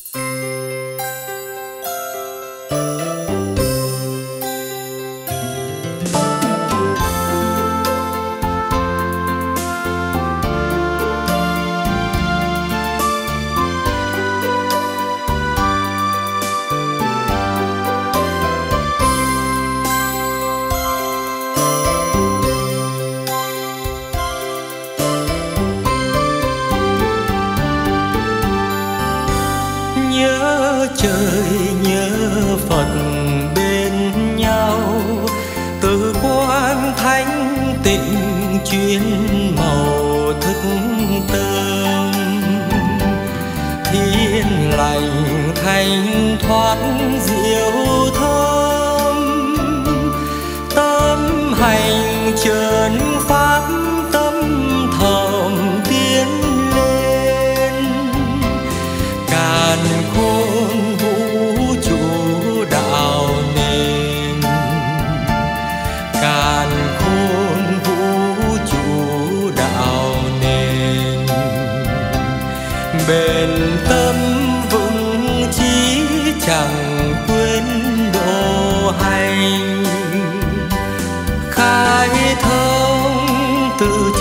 you phật bên nhau. Từ quan thánh tịnh chuyên màu thức tâm thiên lành thanh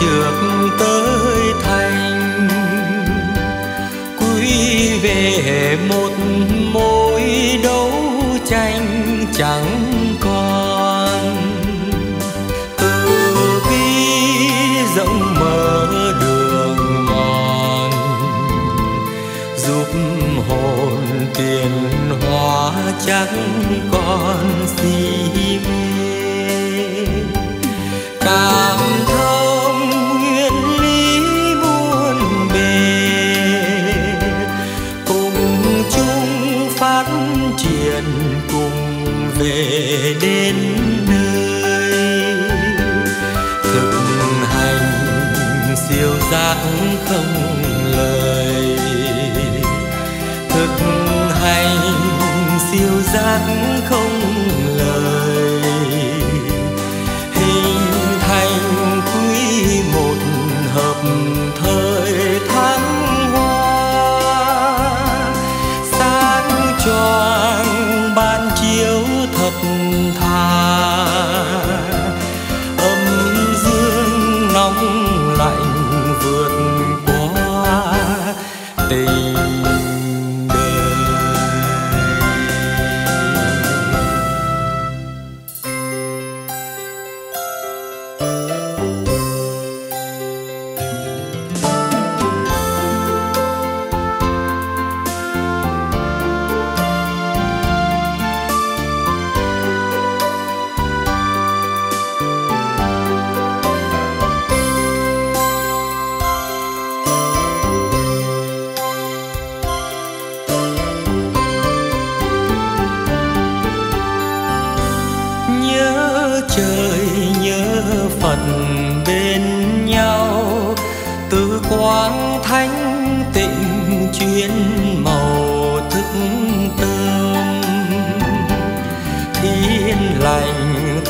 trước tới thành. Quy về một mối đấu tranh chẳng còn. Từ bi rộng mở đường mòn, giúp hồn tiền hóa chẳng còn. đến nơi. Thực hành siêu giác không lời. Thực hành siêu giác không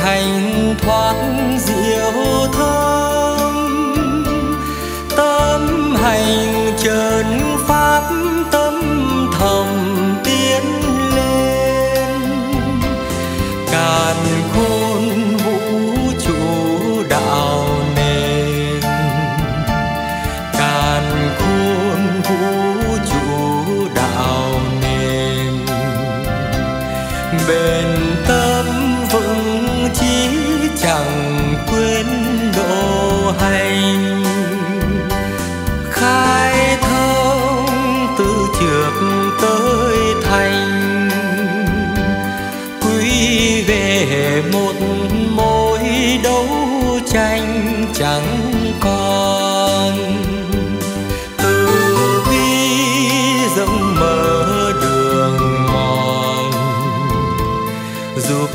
thành thoát chẳng còn. Từ bi rộng mở đường mòn, giúp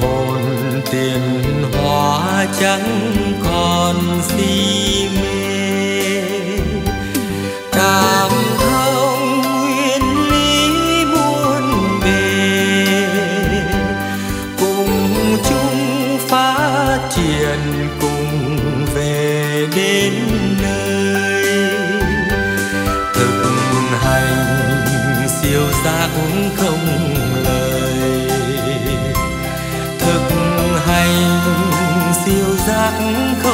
hồn tiền hóa chẳng còn gì. đến nơi. Thực hành siêu giác không lời. Thực hành siêu giác không